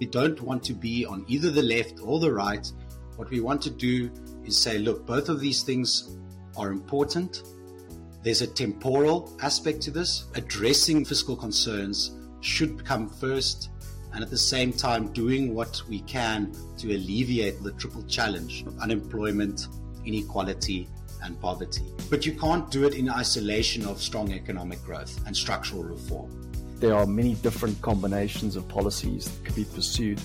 We don't want to be on either the left or the right. What we want to do is say, look, both of these things are important. There's a temporal aspect to this. Addressing fiscal concerns should come first, and at the same time, doing what we can to alleviate the triple challenge of unemployment, inequality, and poverty. But you can't do it in isolation of strong economic growth and structural reform. There are many different combinations of policies that could be pursued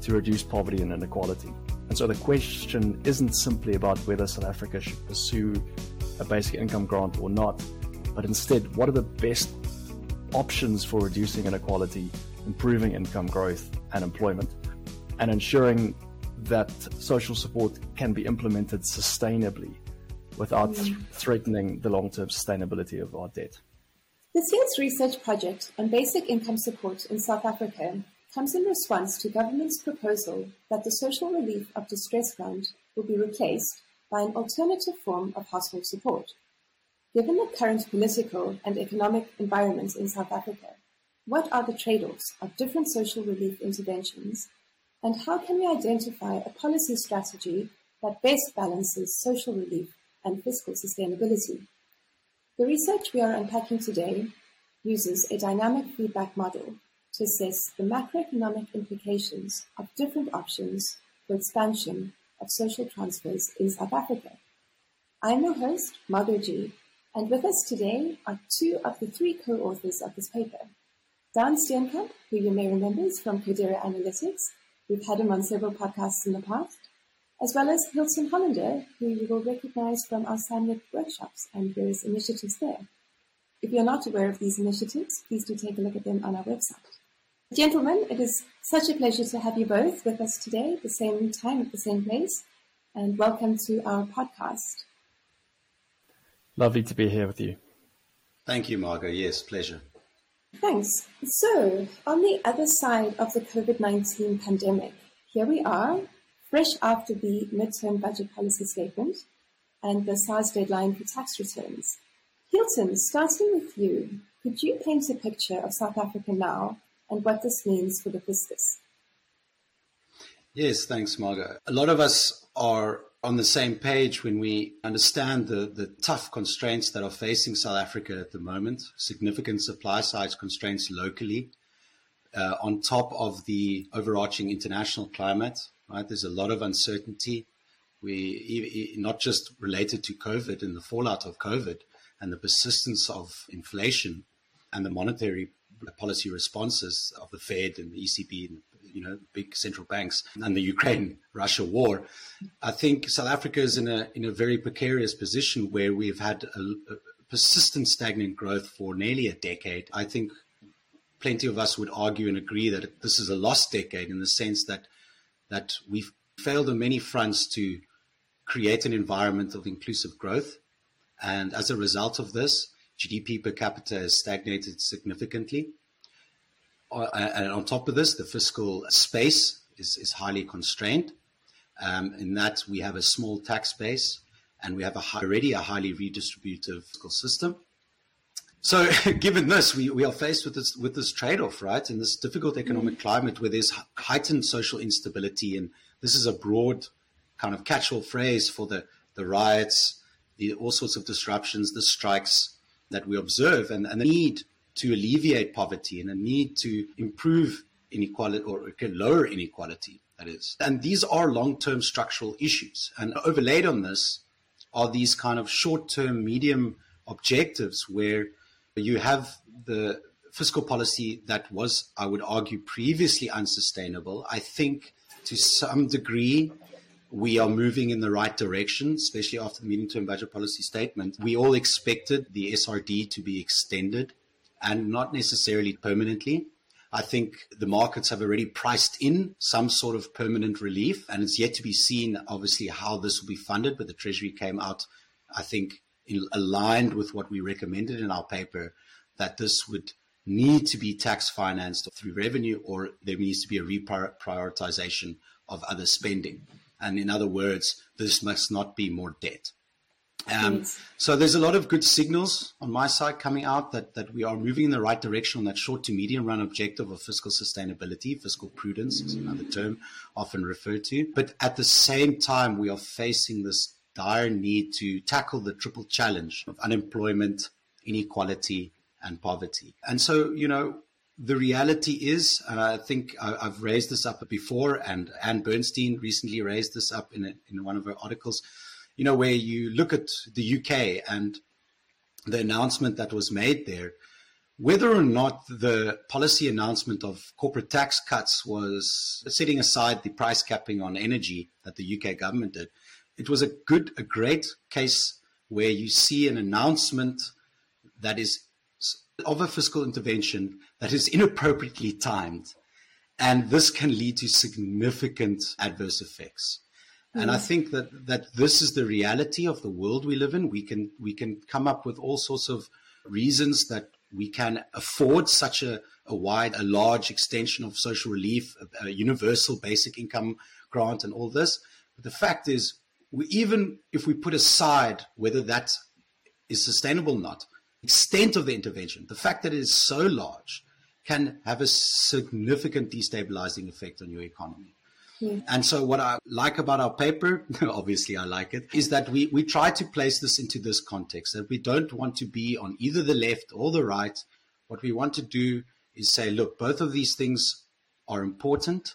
to reduce poverty and inequality. And so the question isn't simply about whether South Africa should pursue a basic income grant or not, but instead, what are the best options for reducing inequality, improving income growth and employment, and ensuring that social support can be implemented sustainably without th- threatening the long term sustainability of our debt. This year's research project on basic income support in South Africa comes in response to government's proposal that the Social Relief of Distress Fund will be replaced by an alternative form of household support. Given the current political and economic environment in South Africa, what are the trade-offs of different social relief interventions, and how can we identify a policy strategy that best balances social relief and fiscal sustainability? The research we are unpacking today uses a dynamic feedback model to assess the macroeconomic implications of different options for expansion of social transfers in South Africa. I'm your host, Margot G, and with us today are two of the three co-authors of this paper. Dan Steenkamp, who you may remember is from Codera Analytics. We've had him on several podcasts in the past, as well as Hylton Hollander, who you will recognize from our SANWIC workshops and various initiatives there. If you're not aware of these initiatives, please do take a look at them on our website. Gentlemen, it is such a pleasure to have you both with us today at the same time at the same place, and welcome to our podcast. Lovely to be here with you. Thank you, Margot. Yes, pleasure. Thanks. So, on the other side of the COVID 19 pandemic, here we are, fresh after the midterm budget policy statement and the SARS deadline for tax returns. Hylton, starting with you, could you paint a picture of South Africa now and what this means for the fiscus? Yes, thanks, Margot. A lot of us are on the same page when we understand the, the tough constraints that are facing South Africa at the moment, significant supply side constraints locally, uh, on top of the overarching international climate, right? There's a lot of uncertainty. We not just related to COVID and the fallout of COVID and the persistence of inflation and the monetary policy responses of the Fed and the ECB and you know big central banks and the Ukraine Russia war, I think South Africa is in a in a very precarious position where we've had a, a persistent stagnant growth for nearly a decade. I think plenty of us would argue and agree that this is a lost decade in the sense that that we've failed on many fronts to create an environment of inclusive growth, and as a result of this, GDP per capita has stagnated significantly. Uh, and on top of this, the fiscal space is, is highly constrained. Um, in that we have a small tax base and we have a already a highly redistributive fiscal system. So, given this, we, we are faced with this with this trade-off, right? In this difficult economic mm. climate where there's heightened social instability, and this is a broad kind of catch-all phrase for the the riots, the all sorts of disruptions, the strikes, that we observe and, and the need to alleviate poverty and a need to improve inequality or lower inequality, that is. And these are long term structural issues. And overlaid on this are these kind of short term, medium objectives where you have the fiscal policy that was, I would argue, previously unsustainable. I think to some degree we are moving in the right direction, especially after the medium term budget policy statement. We all expected the SRD to be extended and not necessarily permanently. I think the markets have already priced in some sort of permanent relief, and it's yet to be seen, obviously, how this will be funded. But the Treasury came out, I think, in, aligned with what we recommended in our paper that this would need to be tax financed through revenue or there needs to be a reprioritization of other spending. And in other words, this must not be more debt. Um, so there's a lot of good signals on my side coming out that, that we are moving in the right direction on that short to medium run objective of fiscal sustainability. Fiscal prudence is another term often referred to. But at the same time, we are facing this dire need to tackle the triple challenge of unemployment, inequality, and poverty. And so, you know, the reality is, and I think I've raised this up before, and Ann Bernstein recently raised this up in, a, in one of her articles you know, where you look at the UK and the announcement that was made there, whether or not the policy announcement of corporate tax cuts was setting aside the price capping on energy that the UK government did, it was a good, a great case where you see an announcement that is of a fiscal intervention that is inappropriately timed. And this can lead to significant adverse effects. And I mm. think that, that this is the reality of the world we live in. We can we can come up with all sorts of reasons that we can afford such a, a wide, a large extension of social relief, a, a universal basic income grant, and all this. But the fact is, we, even if we put aside whether that is sustainable or not, extent of the intervention, the fact that it is so large, can have a significant destabilizing effect on your economy. Hmm. And so what I like about our paper, obviously I like it, is that we, we try to place this into this context, that we don't want to be on either the left or the right. What we want to do is say, look, both of these things are important.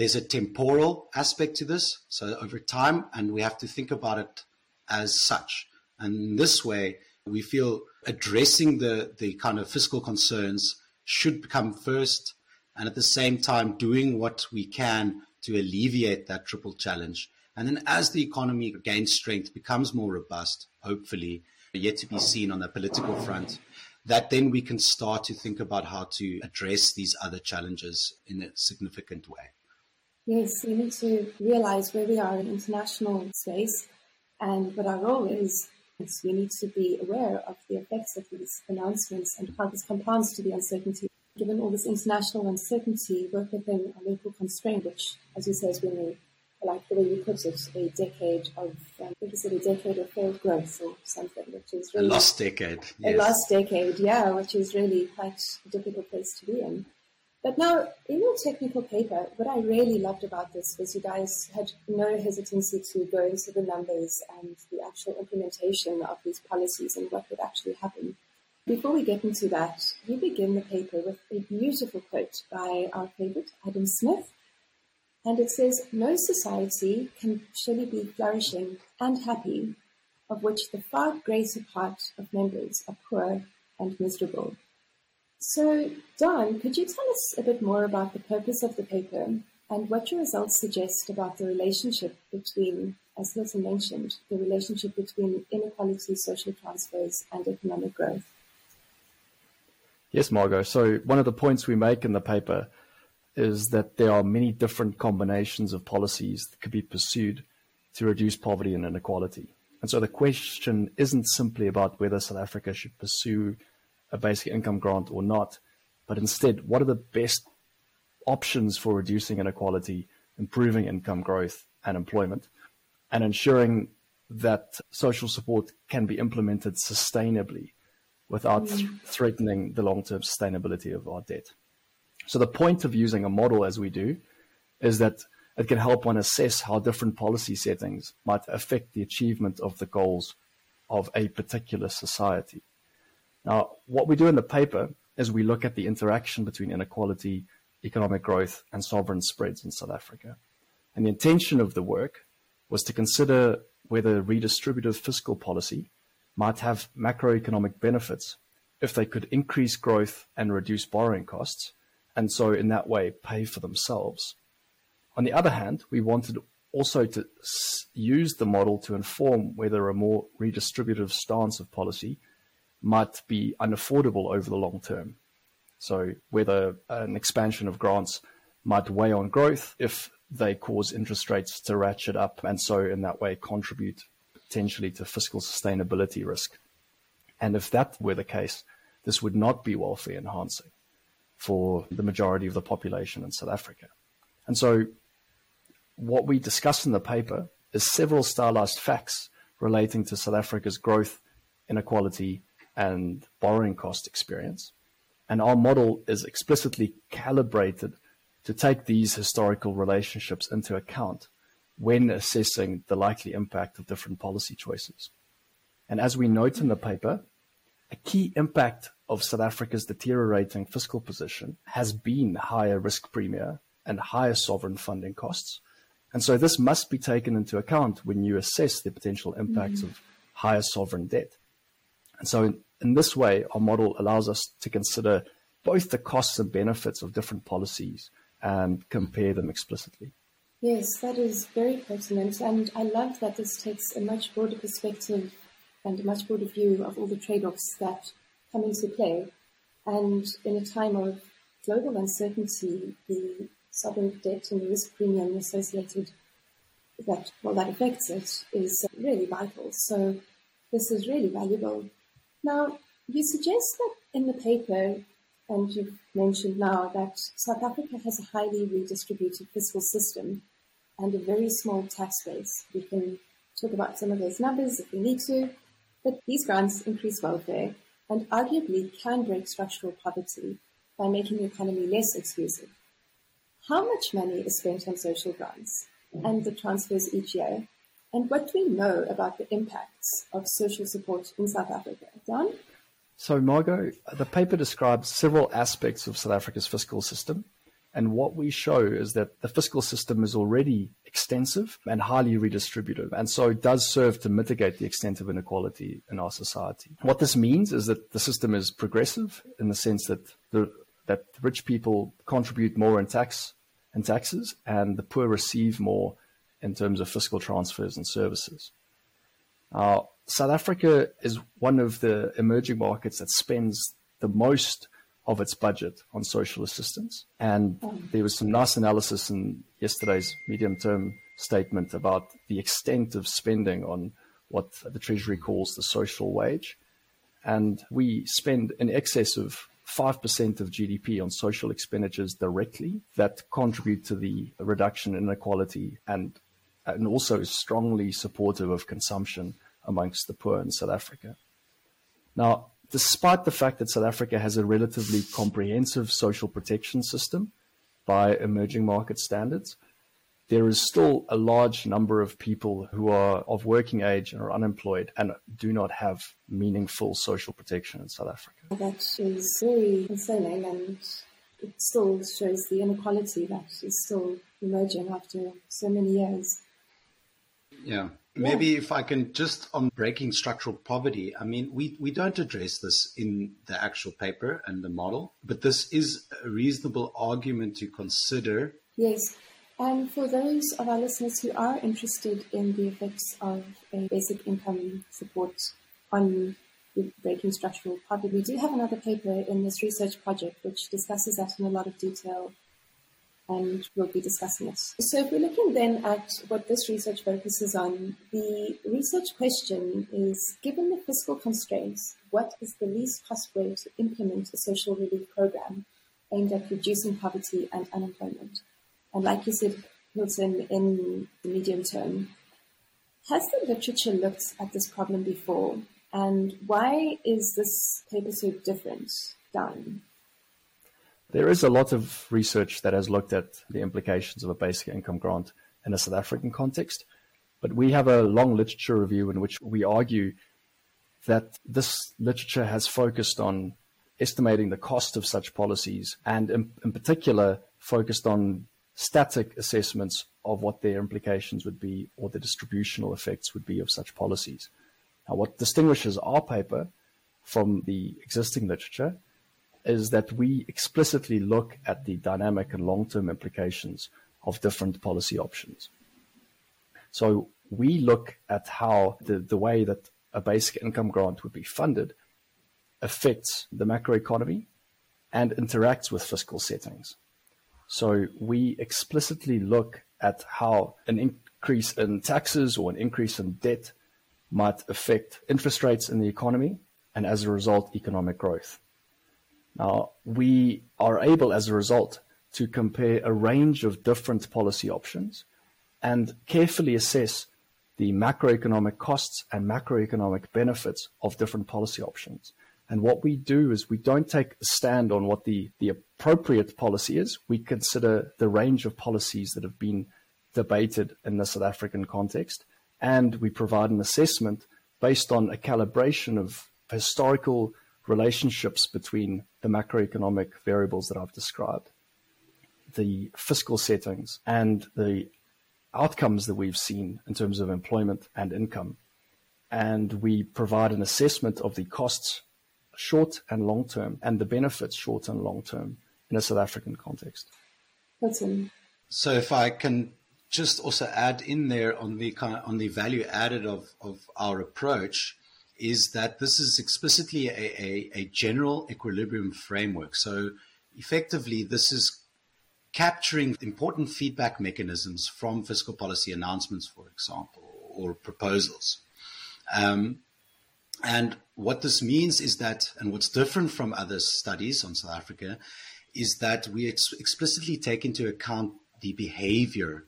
There's a temporal aspect to this, so over time, and we have to think about it as such. And in this way, we feel addressing the, the kind of fiscal concerns should come first, and at the same time, doing what we can to alleviate that triple challenge. And then as the economy gains strength, becomes more robust, hopefully, yet to be seen on the political front, that then we can start to think about how to address these other challenges in a significant way. Yes, we need to realize where we are in international space and what our role is. is we need to be aware of the effects of these announcements and how this compounds to the uncertainty given all this international uncertainty, work within a local constraint, which, as you say, has been a, like the way you put it, a decade of, um, I think you said a decade of failed growth or something, which is really. A lost decade. Yes. A lost decade, yeah, which is really quite a difficult place to be in. But now, in your technical paper, what I really loved about this was you guys had no hesitancy to go into the numbers and the actual implementation of these policies and what would actually happen. Before we get into that, we begin the paper with a beautiful quote by our favorite Adam Smith. And it says, No society can surely be flourishing and happy of which the far greater part of members are poor and miserable. So, Don, could you tell us a bit more about the purpose of the paper and what your results suggest about the relationship between, as Hylton mentioned, the relationship between inequality, social transfers, and economic growth? Yes, Margot. So one of the points we make in the paper is that there are many different combinations of policies that could be pursued to reduce poverty and inequality. And so the question isn't simply about whether South Africa should pursue a basic income grant or not, but instead, what are the best options for reducing inequality, improving income growth and employment, and ensuring that social support can be implemented sustainably without th- mm. threatening the long term sustainability of our debt. So, the point of using a model as we do is that it can help one assess how different policy settings might affect the achievement of the goals of a particular society. Now, what we do in the paper is we look at the interaction between inequality, economic growth, and sovereign spreads in South Africa. And the intention of the work was to consider whether redistributive fiscal policy might have macroeconomic benefits if they could increase growth and reduce borrowing costs, and so in that way pay for themselves. On the other hand, we wanted also to use the model to inform whether a more redistributive stance of policy might be unaffordable over the long term. So, whether an expansion of grants might weigh on growth if they cause interest rates to ratchet up, and so in that way contribute potentially to fiscal sustainability risk. And if that were the case, this would not be welfare enhancing for the majority of the population in South Africa. And so, what we discuss in the paper is several stylized facts relating to South Africa's growth, inequality, and borrowing cost experience. And our model is explicitly calibrated to take these historical relationships into account when assessing the likely impact of different policy choices. And as we note in the paper, a key impact of South Africa's deteriorating fiscal position has been higher risk premia and higher sovereign funding costs. And so this must be taken into account when you assess the potential impacts mm-hmm. of higher sovereign debt. And so in, in this way, our model allows us to consider both the costs and benefits of different policies and compare them explicitly. Yes, that is very pertinent. And I love that this takes a much broader perspective and a much broader view of all the trade offs that come into play. And in a time of global uncertainty, the sovereign debt and the risk premium associated that well that affects it is really vital. So this is really valuable. Now you suggest that in the paper, and you've mentioned now that South Africa has a highly redistributed fiscal system and a very small tax base. We can talk about some of those numbers if we need to, but these grants increase welfare and arguably can break structural poverty by making the economy less exclusive. How much money is spent on social grants and the transfers each year? And what do we know about the impacts of social support in South Africa? Don? So, Margot, the paper describes several aspects of South Africa's fiscal system, and what we show is that the fiscal system is already extensive and highly redistributive, and so it does serve to mitigate the extent of inequality in our society. What this means is that the system is progressive in the sense that the that rich people contribute more in tax and taxes, and the poor receive more in terms of fiscal transfers and services. South Africa is one of the emerging markets that spends the most of its budget on social assistance. And there was some nice analysis in yesterday's medium term statement about the extent of spending on what the Treasury calls the social wage. And we spend in excess of 5% of GDP on social expenditures directly that contribute to the reduction in inequality and, and also is strongly supportive of consumption amongst the poor in South Africa. Now, despite the fact that South Africa has a relatively comprehensive social protection system by emerging market standards, there is still a large number of people who are of working age and are unemployed and do not have meaningful social protection in South Africa. That is very concerning and it still shows the inequality that is still emerging after so many years. Yeah. Maybe yeah. if I can just on breaking structural poverty, I mean, we, we don't address this in the actual paper and the model, but this is a reasonable argument to consider. Yes. And for those of our listeners who are interested in the effects of a basic income support on breaking structural poverty, we do have another paper in this research project which discusses that in a lot of detail and we'll be discussing it. So if we're looking then at what this research focuses on, the research question is, given the fiscal constraints, what is the least cost way to implement a social relief program aimed at reducing poverty and unemployment? And like you said, Hylton, in the medium term, has the literature looked at this problem before? And why is this paper so different Don? There is a lot of research that has looked at the implications of a basic income grant in a South African context, but we have a long literature review in which we argue that this literature has focused on estimating the cost of such policies and, in, in particular, focused on static assessments of what their implications would be or the distributional effects would be of such policies. Now, what distinguishes our paper from the existing literature is that we explicitly look at the dynamic and long-term implications of different policy options. So we look at how the, the way that a basic income grant would be funded affects the macroeconomy and interacts with fiscal settings. So we explicitly look at how an increase in taxes or an increase in debt might affect interest rates in the economy and as a result, economic growth. Now, we are able as a result to compare a range of different policy options and carefully assess the macroeconomic costs and macroeconomic benefits of different policy options. And what we do is we don't take a stand on what the, the appropriate policy is. We consider the range of policies that have been debated in the South African context. And we provide an assessment based on a calibration of historical relationships between the macroeconomic variables that I've described, the fiscal settings, and the outcomes that we've seen in terms of employment and income. And we provide an assessment of the costs short and long term and the benefits short and long term in a South African context. Awesome. So if I can just also add in there on the kind of, on the value added of, of our approach is that this is explicitly a, a, a general equilibrium framework. So effectively, this is capturing important feedback mechanisms from fiscal policy announcements, for example, or proposals. Um, and what this means is that, and what's different from other studies on South Africa, is that we ex- explicitly take into account the behavior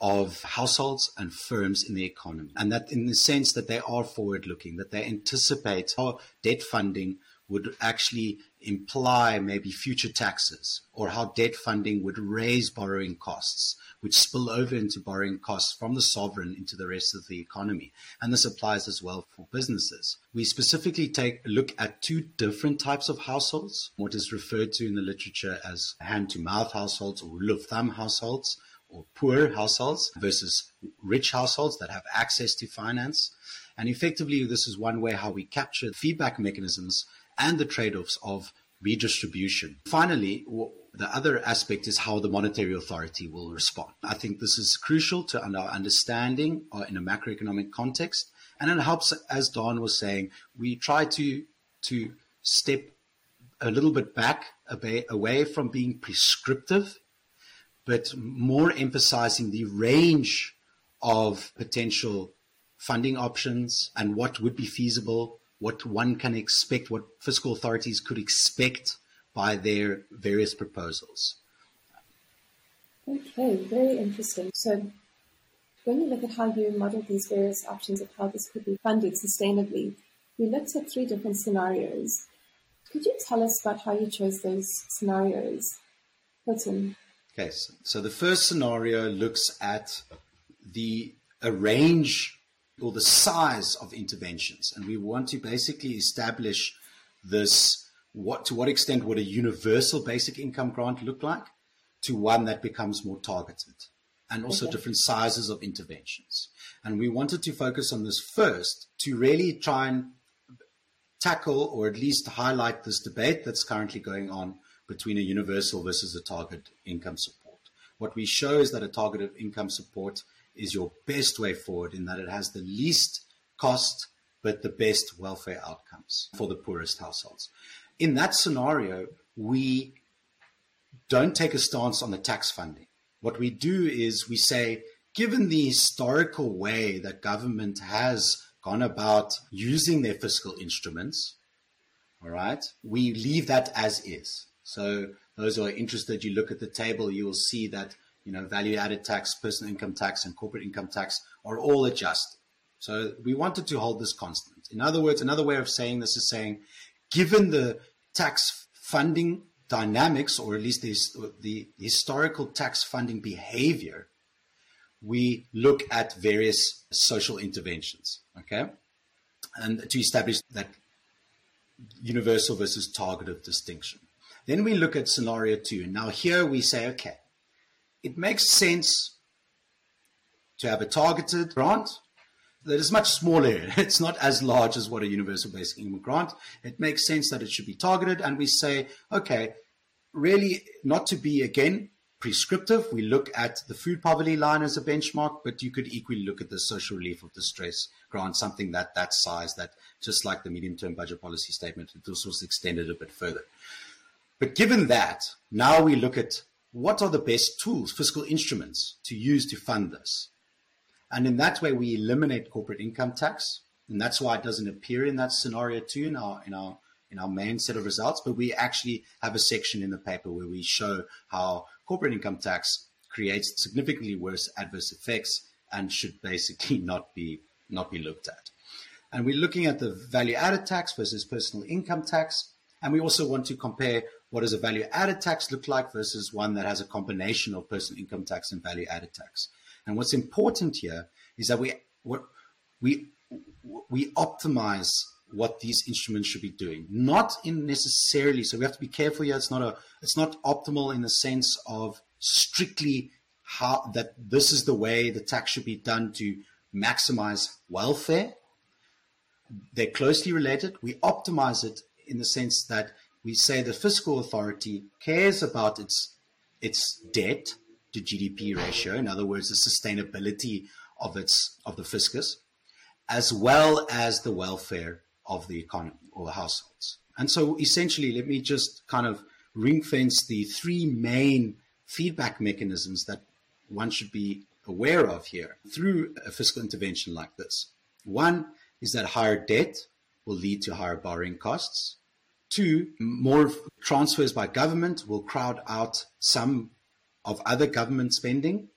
of households and firms in the economy. And that in the sense that they are forward looking, that they anticipate how debt funding would actually imply maybe future taxes or how debt funding would raise borrowing costs, which spill over into borrowing costs from the sovereign into the rest of the economy. And this applies as well for businesses. We specifically take a look at two different types of households, what is referred to in the literature as hand to mouth households or rule of thumb households or poor households versus rich households that have access to finance. And effectively, this is one way how we capture feedback mechanisms and the trade offs of redistribution. Finally, the other aspect is how the monetary authority will respond. I think this is crucial to our understanding uh, in a macroeconomic context. And it helps, as Don was saying, we try to, to step a little bit back away from being prescriptive but more emphasizing the range of potential funding options and what would be feasible, what one can expect, what fiscal authorities could expect by their various proposals. Okay, very interesting. So, when you look at how you model these various options of how this could be funded sustainably, we looked at three different scenarios. Could you tell us about how you chose those scenarios? Hylton. Okay, so, the first scenario looks at the a range or the size of interventions, and we want to basically establish this. What to what extent would a universal basic income grant look like, to one that becomes more targeted, and also okay. different sizes of interventions. And we wanted to focus on this first to really try and tackle or at least highlight this debate that's currently going on between a universal versus a target income support. What we show is that a targeted income support is your best way forward in that it has the least cost but the best welfare outcomes for the poorest households. In that scenario, we don't take a stance on the tax funding. What we do is we say, given the historical way that government has gone about using their fiscal instruments, all right, we leave that as is. So those who are interested, you look at the table, you will see that you know value added tax, personal income tax, and corporate income tax are all adjusted. So we wanted to hold this constant. In other words, another way of saying this is saying, given the tax funding dynamics, or at least the, the historical tax funding behavior, we look at various social interventions. Okay, and to establish that universal versus targeted distinction. Then we look at scenario two. Now, here we say, okay, it makes sense to have a targeted grant that is much smaller. It's not as large as what a universal basic income grant. It makes sense that it should be targeted. And we say, okay, really not to be, again, prescriptive. We look at the food poverty line as a benchmark, but you could equally look at the social relief of distress grant, something that that size, that just like the medium term budget policy statement, it was extended a bit further. But given that, now we look at what are the best tools, fiscal instruments to use to fund this. And in that way, we eliminate corporate income tax. And that's why it doesn't appear in that scenario two in our, in our, in our main set of results. But we actually have a section in the paper where we show how corporate income tax creates significantly worse adverse effects and should basically not be not be looked at. And we're looking at the value added tax versus personal income tax. And we also want to compare what does a value added tax look like versus one that has a combination of personal income tax and value added tax. And what's important here is that we we we optimize what these instruments should be doing, not in necessarily. So we have to be careful here. It's not a it's not optimal in the sense of strictly how that this is the way the tax should be done to maximize welfare. They're closely related. We optimize it in the sense that we say the fiscal authority cares about its its debt to GDP ratio, in other words, the sustainability of its of the fiscus, as well as the welfare of the economy or the households. And so essentially, let me just kind of ring fence the three main feedback mechanisms that one should be aware of here through a fiscal intervention like this. One is that higher debt will lead to higher borrowing costs. Two, more transfers by government will crowd out some of other government spending,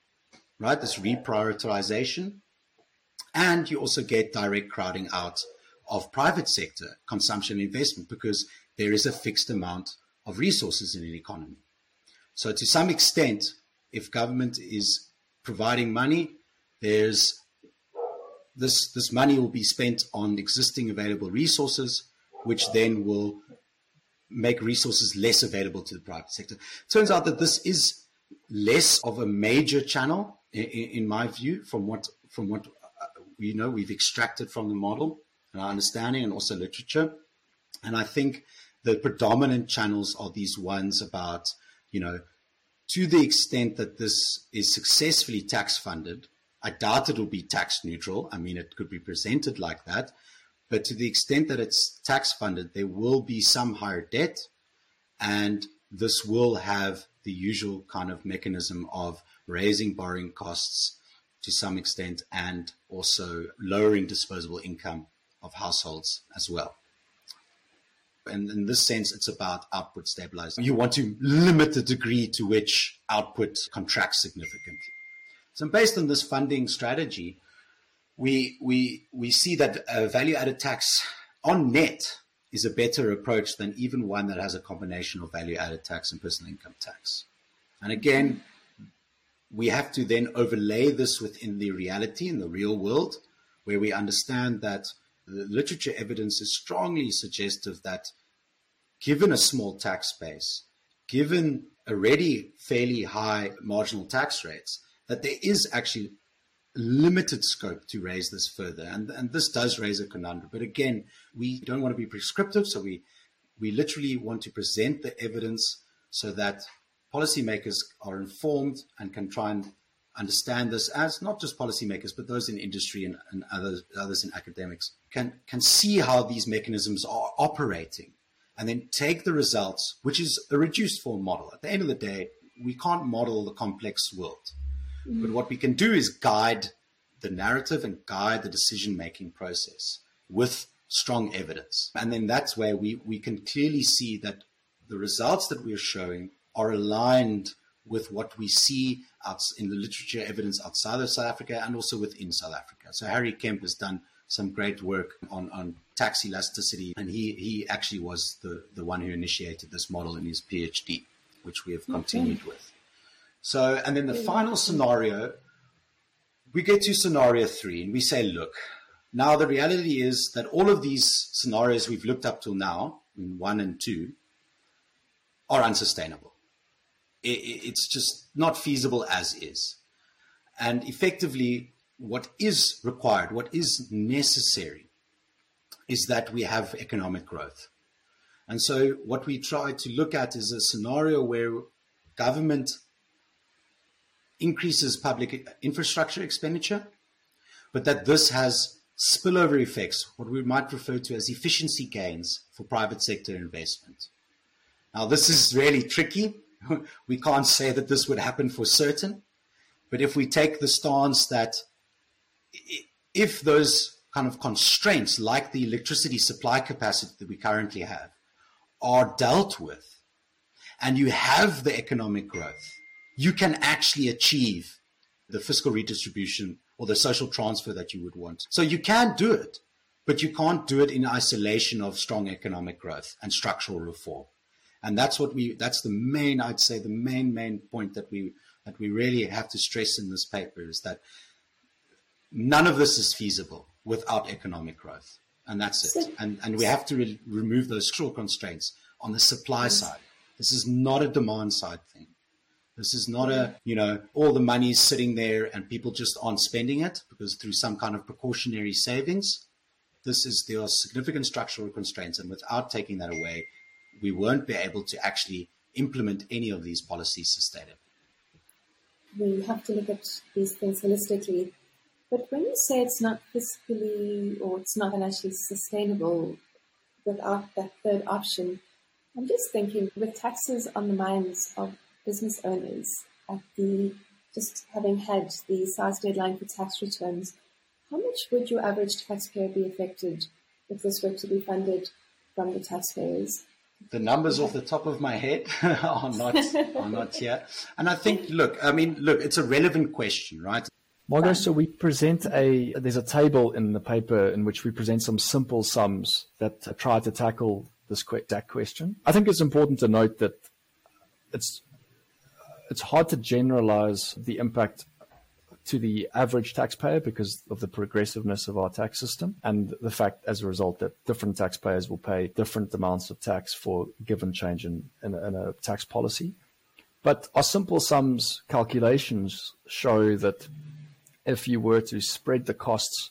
right? This reprioritization. And you also get direct crowding out of private sector consumption investment because there is a fixed amount of resources in an economy. So, to some extent, if government is providing money, there's this this money will be spent on existing available resources, which then will make resources less available to the private sector. Turns out that this is less of a major channel, in, in my view, from what from what uh, you know we've extracted from the model and our understanding, and also literature. And I think the predominant channels are these ones about you know to the extent that this is successfully tax funded. I doubt it will be tax neutral. I mean, it could be presented like that. But to the extent that it's tax funded, there will be some higher debt, and this will have the usual kind of mechanism of raising borrowing costs to some extent and also lowering disposable income of households as well. And in this sense, it's about output stabilizing. You want to limit the degree to which output contracts significantly. So based on this funding strategy, we we we see that a value added tax on net is a better approach than even one that has a combination of value added tax and personal income tax. And again, we have to then overlay this within the reality in the real world, where we understand that the literature evidence is strongly suggestive that given a small tax base, given already fairly high marginal tax rates, that there is actually limited scope to raise this further. And, and this does raise a conundrum. But again, we don't want to be prescriptive. So we, we literally want to present the evidence so that policymakers are informed and can try and understand this as not just policymakers, but those in industry and, and others, others in academics can, can see how these mechanisms are operating and then take the results, which is a reduced form model. At the end of the day, we can't model the complex world. Mm-hmm. But what we can do is guide the narrative and guide the decision making process with strong evidence. And then that's where we, we can clearly see that the results that we are showing are aligned with what we see in the literature evidence outside of South Africa and also within South Africa. So Harry Kemp has done some great work on, on tax elasticity, and he, he actually was the, the one who initiated this model in his PhD, which we have continued okay. with. So, and then the mm. final scenario, we get to scenario three and we say, look, now the reality is that all of these scenarios we've looked up till now, in one and two, are unsustainable. It's just not feasible as is. And effectively, what is required, what is necessary, is that we have economic growth. And so, what we try to look at is a scenario where government increases public infrastructure expenditure, but that this has spillover effects, what we might refer to as efficiency gains for private sector investment. Now, this is really tricky. we can't say that this would happen for certain, but if we take the stance that if those kind of constraints, like the electricity supply capacity that we currently have, are dealt with, and you have the economic growth, you can actually achieve the fiscal redistribution or the social transfer that you would want. So you can do it, but you can't do it in isolation of strong economic growth and structural reform. And that's what we, that's the main, I'd say the main, main point that we, that we really have to stress in this paper is that none of this is feasible without economic growth. And that's it. And, and we have to re- remove those structural constraints on the supply mm-hmm. side. This is not a demand side thing. This is not a, you know, all the money is sitting there and people just aren't spending it because through some kind of precautionary savings. This is, there are significant structural constraints. And without taking that away, we won't be able to actually implement any of these policies sustainably. We have to look at these things holistically. But when you say it's not fiscally or it's not financially sustainable without that third option, I'm just thinking with taxes on the minds of business owners at the just having had the SARS deadline for tax returns, how much would your average taxpayer be affected if this were to be funded from the taxpayers? The numbers off the top of my head are not are not here, and I think look, I mean, look, it's a relevant question, right? Margot, so we present a there's a table in the paper in which we present some simple sums that try to tackle this exact question. I think it's important to note that it's it's hard to generalize the impact to the average taxpayer because of the progressiveness of our tax system and the fact as a result that different taxpayers will pay different amounts of tax for given change in, in, in a tax policy. But our simple sums calculations show that if you were to spread the costs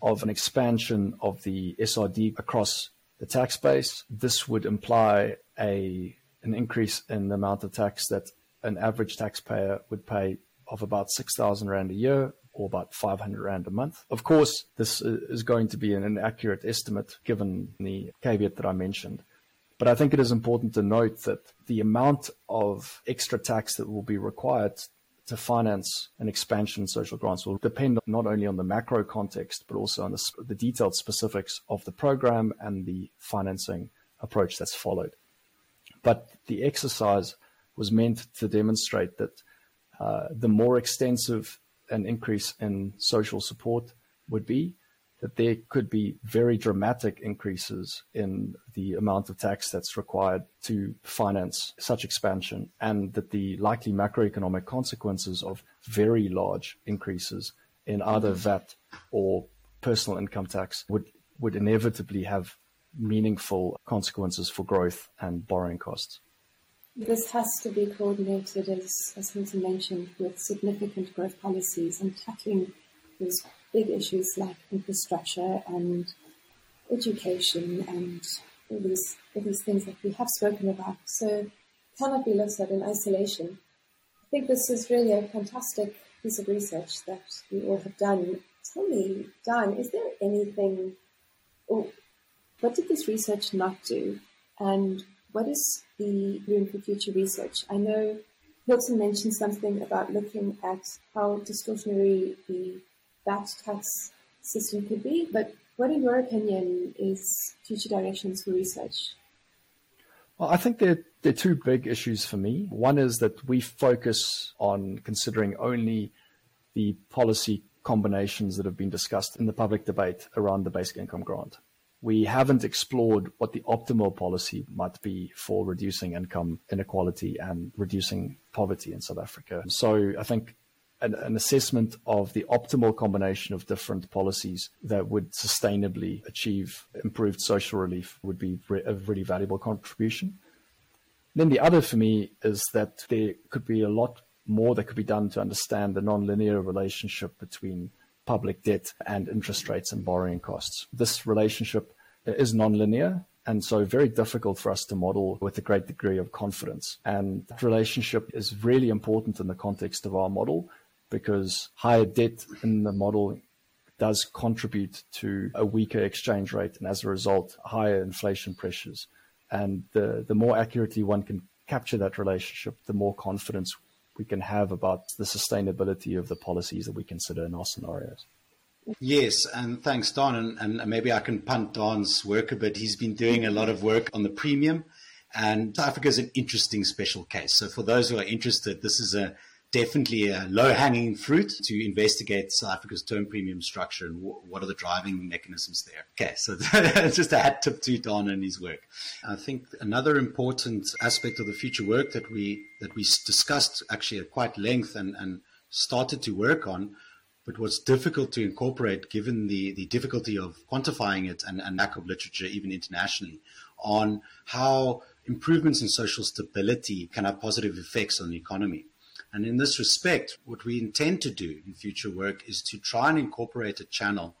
of an expansion of the SRD across the tax base, this would imply a an increase in the amount of tax that an average taxpayer would pay of about 6,000 Rand a year or about 500 Rand a month. Of course, this is going to be an inaccurate estimate given the caveat that I mentioned. But I think it is important to note that the amount of extra tax that will be required to finance an expansion in social grants will depend not only on the macro context, but also on the, the detailed specifics of the program and the financing approach that's followed. But the exercise was meant to demonstrate that uh, the more extensive an increase in social support would be, that there could be very dramatic increases in the amount of tax that's required to finance such expansion, and that the likely macroeconomic consequences of very large increases in either VAT or personal income tax would, would inevitably have meaningful consequences for growth and borrowing costs. This has to be coordinated, as, as Hylton mentioned, with significant growth policies and tackling these big issues like infrastructure and education and all these, all these things that we have spoken about. So cannot be looked at in isolation. I think this is really a fantastic piece of research that you all have done. Tell me, Dan, is there anything, or what did this research not do? And what is the room for future research? I know Hylton mentioned something about looking at how distortionary the VAT tax system could be, but what, in your opinion, is future directions for research? Well, I think there, there are two big issues for me. One is that we focus on considering only the policy combinations that have been discussed in the public debate around the basic income grant we haven't explored what the optimal policy might be for reducing income inequality and reducing poverty in South Africa. So I think an, an, assessment of the optimal combination of different policies that would sustainably achieve improved social relief would be a really valuable contribution. Then the other for me is that there could be a lot more that could be done to understand the nonlinear relationship between public debt and interest rates and borrowing costs. This relationship is nonlinear and so very difficult for us to model with a great degree of confidence. And that relationship is really important in the context of our model because higher debt in the model does contribute to a weaker exchange rate and as a result, higher inflation pressures. And the, the more accurately one can capture that relationship, the more confidence we can have about the sustainability of the policies that we consider in our scenarios. Yes, and thanks, Don. And, and, maybe I can punt Don's work a bit. He's been doing a lot of work on the premium, and South Africa is an interesting special case. So, for those who are interested, this is a definitely a low hanging fruit to investigate South Africa's term premium structure and w- what are the driving mechanisms there. Okay, so just a hat tip to Don and his work. I think another important aspect of the future work that we that we discussed actually at quite length and, and started to work on, but was difficult to incorporate given the, the difficulty of quantifying it and, and lack of literature even internationally on how improvements in social stability can have positive effects on the economy. And in this respect, what we intend to do in future work is to try and incorporate a channel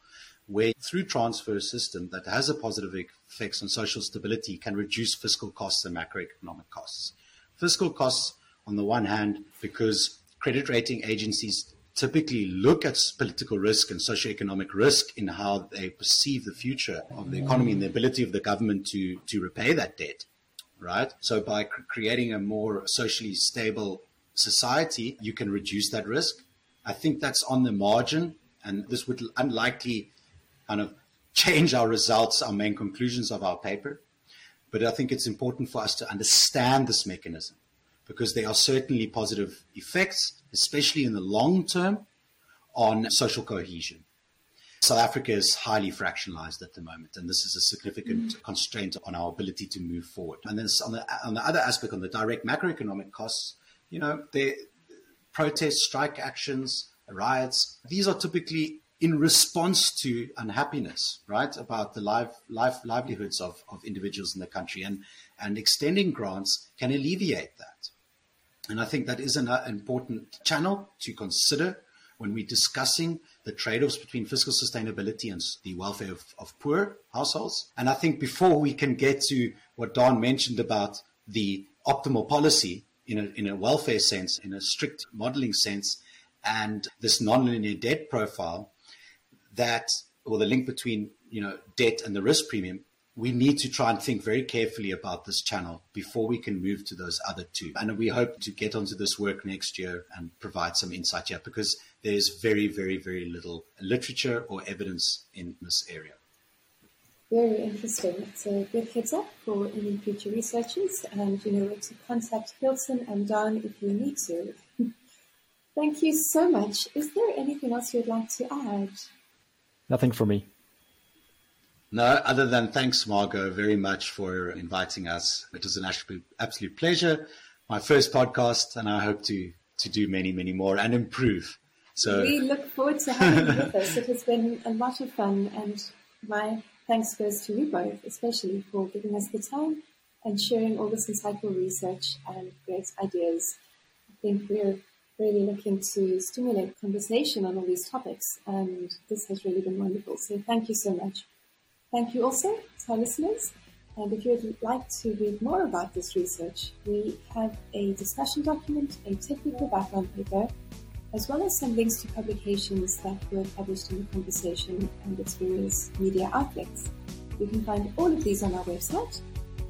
where through transfer system that has a positive effects on social stability can reduce fiscal costs and macroeconomic costs. Fiscal costs on the one hand, because credit rating agencies typically look at political risk and socioeconomic risk in how they perceive the future of the economy and the ability of the government to, to repay that debt, right? So by cr- creating a more socially stable society, you can reduce that risk. I think that's on the margin, and this would unlikely kind of change our results, our main conclusions of our paper. But I think it's important for us to understand this mechanism because there are certainly positive effects, especially in the long term, on social cohesion. South Africa is highly fractionalized at the moment, and this is a significant mm. constraint on our ability to move forward. And then on the, on the other aspect, on the direct macroeconomic costs, you know, the protests, strike actions, riots, these are typically in response to unhappiness, right, about the life, life livelihoods of, of individuals in the country. And, and extending grants can alleviate that. And I think that is an uh, important channel to consider when we're discussing the trade offs between fiscal sustainability and the welfare of, of poor households. And I think before we can get to what Don mentioned about the optimal policy, in a, in a welfare sense, in a strict modeling sense, and this nonlinear debt profile that, or the link between, you know, debt and the risk premium, we need to try and think very carefully about this channel before we can move to those other two. And we hope to get onto this work next year and provide some insight here because there's very, very, very little literature or evidence in this area. Very interesting. It's a good heads up for any future researchers and you know where to contact Hylton and Don if you need to. Thank you so much. Is there anything else you'd like to add? Nothing for me. No, other than thanks, Margot, very much for inviting us. It was an absolute, absolute pleasure. My first podcast, and I hope to to do many, many more and improve. So we look forward to having you with us. It has been a lot of fun, and my Thanks goes to you both, especially for giving us the time and sharing all this insightful research and great ideas. I think we're really looking to stimulate conversation on all these topics, and this has really been wonderful. So thank you so much. Thank you also to our listeners. And if you would like to read more about this research, we have a discussion document, a technical background paper, as well as some links to publications that were published in the conversation and its various media outlets. You can find all of these on our website,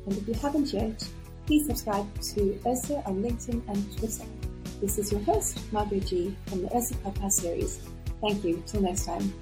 and if you haven't yet, please subscribe to ERSA on LinkedIn and Twitter. This is your host, Margaret G. from the ERSA podcast series. Thank you. Till next time.